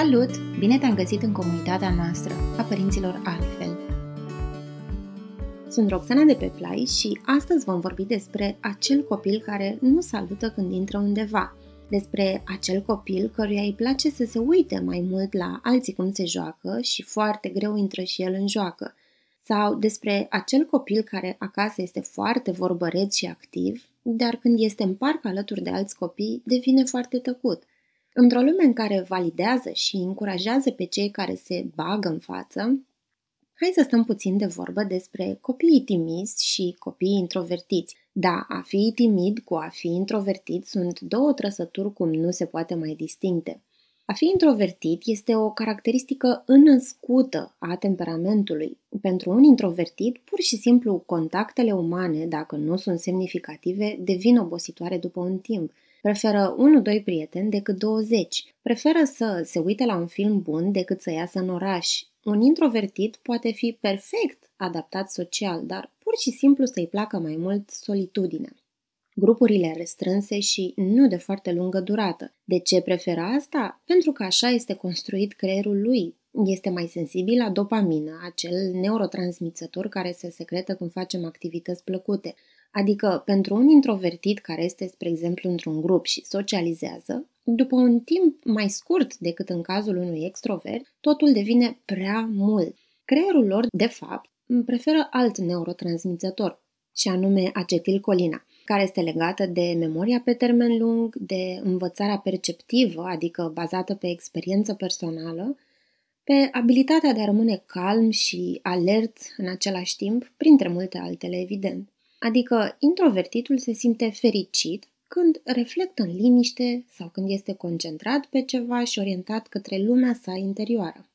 Salut! Bine te-am găsit în comunitatea noastră a părinților altfel. Sunt Roxana de pe Play și astăzi vom vorbi despre acel copil care nu salută când intră undeva, despre acel copil căruia îi place să se uite mai mult la alții cum se joacă și foarte greu intră și el în joacă, sau despre acel copil care acasă este foarte vorbăreț și activ, dar când este în parc alături de alți copii devine foarte tăcut – Într-o lume în care validează și încurajează pe cei care se bagă în față, hai să stăm puțin de vorbă despre copiii timizi și copiii introvertiți. Da, a fi timid cu a fi introvertit sunt două trăsături cum nu se poate mai distincte. A fi introvertit este o caracteristică înnăscută a temperamentului. Pentru un introvertit, pur și simplu, contactele umane, dacă nu sunt semnificative, devin obositoare după un timp – Preferă 1-2 prieteni decât 20. Preferă să se uite la un film bun decât să iasă în oraș. Un introvertit poate fi perfect adaptat social, dar pur și simplu să-i placă mai mult solitudinea. Grupurile restrânse și nu de foarte lungă durată. De ce preferă asta? Pentru că așa este construit creierul lui. Este mai sensibil la dopamină, acel neurotransmițător care se secretă când facem activități plăcute. Adică, pentru un introvertit care este, spre exemplu, într-un grup și socializează, după un timp mai scurt decât în cazul unui extrovert, totul devine prea mult. Creierul lor, de fapt, preferă alt neurotransmițător, și anume acetilcolina, care este legată de memoria pe termen lung, de învățarea perceptivă, adică bazată pe experiență personală, pe abilitatea de a rămâne calm și alert în același timp, printre multe altele, evident. Adică introvertitul se simte fericit când reflectă în liniște sau când este concentrat pe ceva și orientat către lumea sa interioară.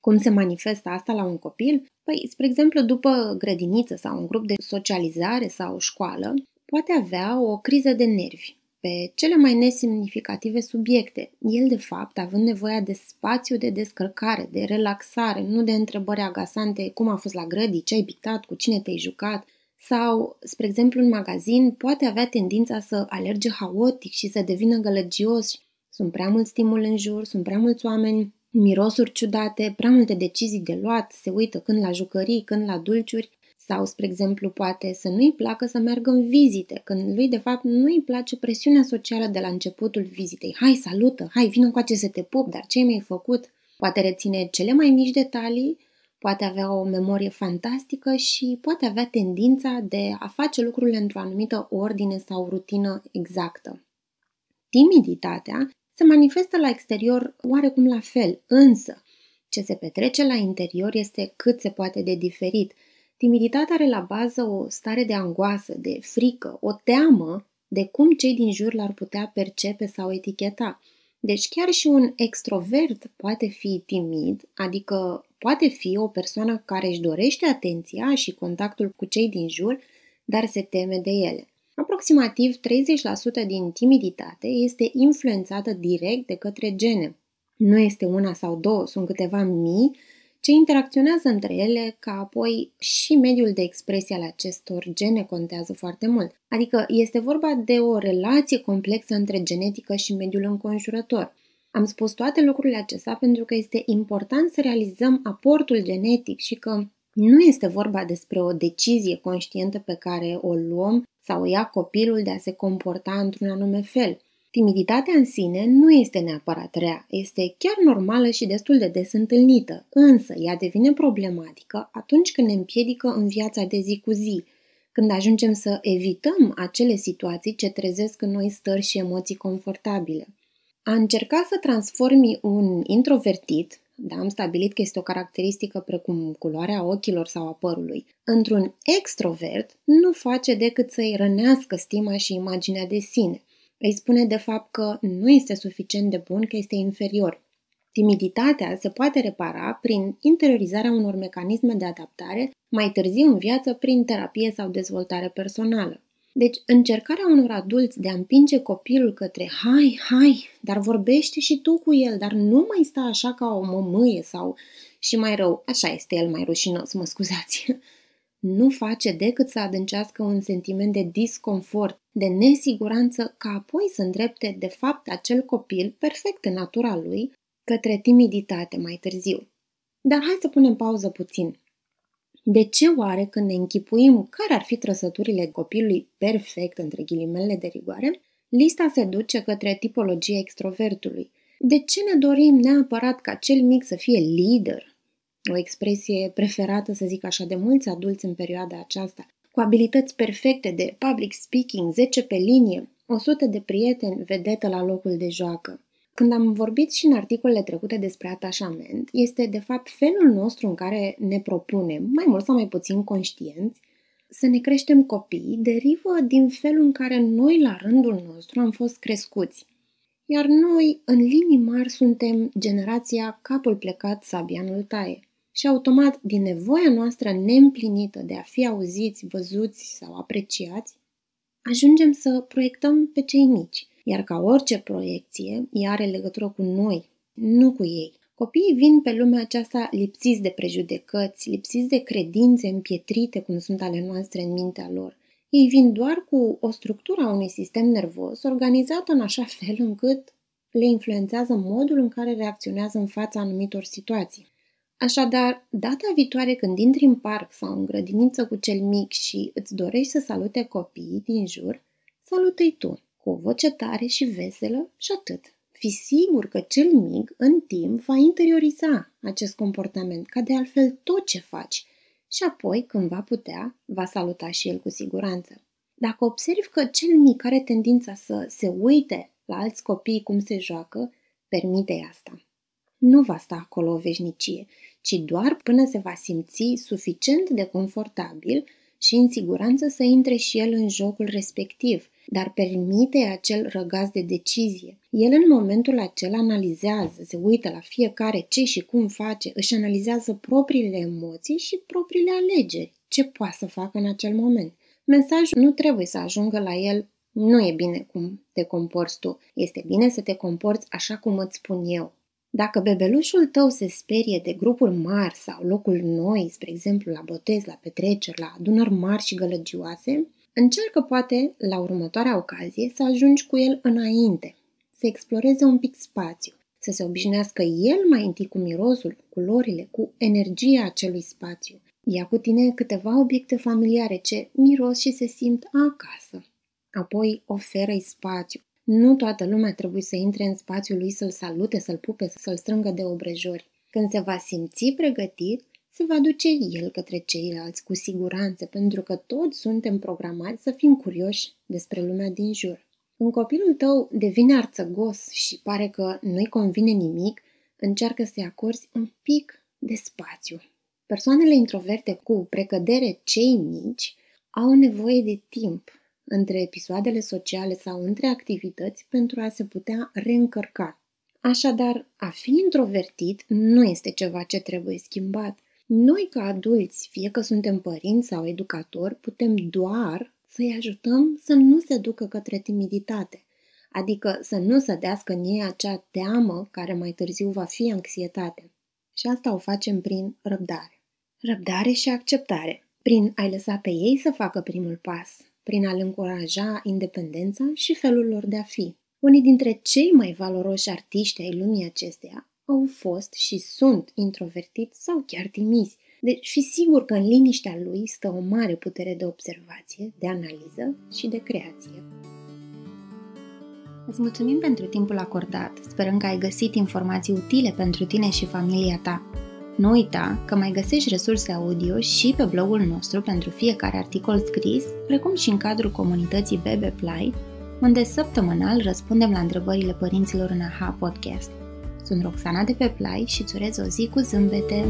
Cum se manifestă asta la un copil? Păi, spre exemplu, după grădiniță sau un grup de socializare sau școală, poate avea o criză de nervi pe cele mai nesemnificative subiecte. El, de fapt, având nevoia de spațiu de descărcare, de relaxare, nu de întrebări agasante, cum a fost la grădii, ce ai pictat, cu cine te-ai jucat, sau, spre exemplu, în magazin poate avea tendința să alerge haotic și să devină gălăgios. Sunt prea mult stimul în jur, sunt prea mulți oameni, mirosuri ciudate, prea multe decizii de luat, se uită când la jucării, când la dulciuri, sau, spre exemplu, poate să nu-i placă să meargă în vizite, când lui, de fapt, nu-i place presiunea socială de la începutul vizitei. Hai, salută, hai, vină cu să te pup, dar ce mi-ai făcut? Poate reține cele mai mici detalii poate avea o memorie fantastică și poate avea tendința de a face lucrurile într-o anumită ordine sau rutină exactă. Timiditatea se manifestă la exterior oarecum la fel, însă ce se petrece la interior este cât se poate de diferit. Timiditatea are la bază o stare de angoasă, de frică, o teamă de cum cei din jur l-ar putea percepe sau eticheta. Deci chiar și un extrovert poate fi timid, adică poate fi o persoană care își dorește atenția și contactul cu cei din jur, dar se teme de ele. Aproximativ 30% din timiditate este influențată direct de către gene. Nu este una sau două, sunt câteva mii ce interacționează între ele, ca apoi și mediul de expresie al acestor gene contează foarte mult. Adică este vorba de o relație complexă între genetică și mediul înconjurător. Am spus toate lucrurile acestea pentru că este important să realizăm aportul genetic și că nu este vorba despre o decizie conștientă pe care o luăm sau o ia copilul de a se comporta într-un anume fel. Timiditatea în sine nu este neapărat rea, este chiar normală și destul de des întâlnită, însă ea devine problematică atunci când ne împiedică în viața de zi cu zi, când ajungem să evităm acele situații ce trezesc în noi stări și emoții confortabile. A încerca să transformi un introvertit, da, am stabilit că este o caracteristică precum culoarea ochilor sau a părului, într-un extrovert nu face decât să-i rănească stima și imaginea de sine. Îi spune de fapt că nu este suficient de bun, că este inferior. Timiditatea se poate repara prin interiorizarea unor mecanisme de adaptare mai târziu în viață prin terapie sau dezvoltare personală. Deci, încercarea unor adulți de a împinge copilul către hai, hai, dar vorbește și tu cu el, dar nu mai sta așa ca o mămâie sau și mai rău, așa este el mai rușinos, mă scuzați, nu face decât să adâncească un sentiment de disconfort, de nesiguranță, ca apoi să îndrepte de fapt acel copil perfect în natura lui către timiditate mai târziu. Dar hai să punem pauză puțin. De ce oare când ne închipuim care ar fi trăsăturile copilului perfect, între ghilimele de rigoare, lista se duce către tipologia extrovertului? De ce ne dorim neapărat ca cel mic să fie lider? O expresie preferată, să zic așa, de mulți adulți în perioada aceasta, cu abilități perfecte de public speaking, 10 pe linie, 100 de prieteni vedetă la locul de joacă. Când am vorbit și în articolele trecute despre atașament, este de fapt felul nostru în care ne propunem, mai mult sau mai puțin conștienți, să ne creștem copii derivă din felul în care noi, la rândul nostru, am fost crescuți. Iar noi, în linii mari, suntem generația capul plecat, sabianul taie. Și automat, din nevoia noastră neîmplinită de a fi auziți, văzuți sau apreciați, ajungem să proiectăm pe cei mici. Iar ca orice proiecție, ea are legătură cu noi, nu cu ei. Copiii vin pe lumea aceasta lipsiți de prejudecăți, lipsiți de credințe împietrite cum sunt ale noastre în mintea lor. Ei vin doar cu o structură a unui sistem nervos organizată în așa fel încât le influențează modul în care reacționează în fața anumitor situații. Așadar, data viitoare când intri în parc sau în grădiniță cu cel mic și îți dorești să salute copiii din jur, salută-i tu, cu o voce tare și veselă și atât. Fi sigur că cel mic, în timp, va interioriza acest comportament, ca de altfel tot ce faci, și apoi, când va putea, va saluta și el cu siguranță. Dacă observi că cel mic are tendința să se uite la alți copii cum se joacă, permite asta. Nu va sta acolo o veșnicie, ci doar până se va simți suficient de confortabil și în siguranță să intre și el în jocul respectiv, dar permite acel răgaz de decizie. El în momentul acela analizează, se uită la fiecare ce și cum face, își analizează propriile emoții și propriile alegeri, ce poate să facă în acel moment. Mesajul nu trebuie să ajungă la el nu e bine cum te comporți tu, este bine să te comporți așa cum îți spun eu. Dacă bebelușul tău se sperie de grupuri mari sau locuri noi, spre exemplu la botez, la petreceri, la adunări mari și gălăgioase, încearcă poate, la următoarea ocazie, să ajungi cu el înainte, să exploreze un pic spațiu, să se obișnuiască el mai întâi cu mirosul, cu culorile, cu energia acelui spațiu. Ia cu tine câteva obiecte familiare ce miros și se simt acasă. Apoi oferă-i spațiu, nu toată lumea trebuie să intre în spațiul lui să-l salute, să-l pupe, să-l strângă de obrejori. Când se va simți pregătit, se va duce el către ceilalți cu siguranță, pentru că toți suntem programați să fim curioși despre lumea din jur. Când copilul tău devine arțăgos și pare că nu-i convine nimic, încearcă să-i acorzi un pic de spațiu. Persoanele introverte cu precădere cei mici au nevoie de timp între episoadele sociale sau între activități pentru a se putea reîncărca. Așadar, a fi introvertit nu este ceva ce trebuie schimbat. Noi, ca adulți, fie că suntem părinți sau educatori, putem doar să-i ajutăm să nu se ducă către timiditate, adică să nu sădească în ei acea teamă care mai târziu va fi anxietate. Și asta o facem prin răbdare. Răbdare și acceptare, prin a-i lăsa pe ei să facă primul pas, prin a-l încuraja independența și felul lor de a fi. Unii dintre cei mai valoroși artiști ai lumii acesteia au fost și sunt introvertiți sau chiar timizi, deci fi sigur că în liniștea lui stă o mare putere de observație, de analiză și de creație. Îți mulțumim pentru timpul acordat, sperăm că ai găsit informații utile pentru tine și familia ta. Nu uita că mai găsești resurse audio și pe blogul nostru pentru fiecare articol scris, precum și în cadrul comunității Bebe Play, unde săptămânal răspundem la întrebările părinților în AHA Podcast. Sunt Roxana de pe Play și îți urez o zi cu zâmbete!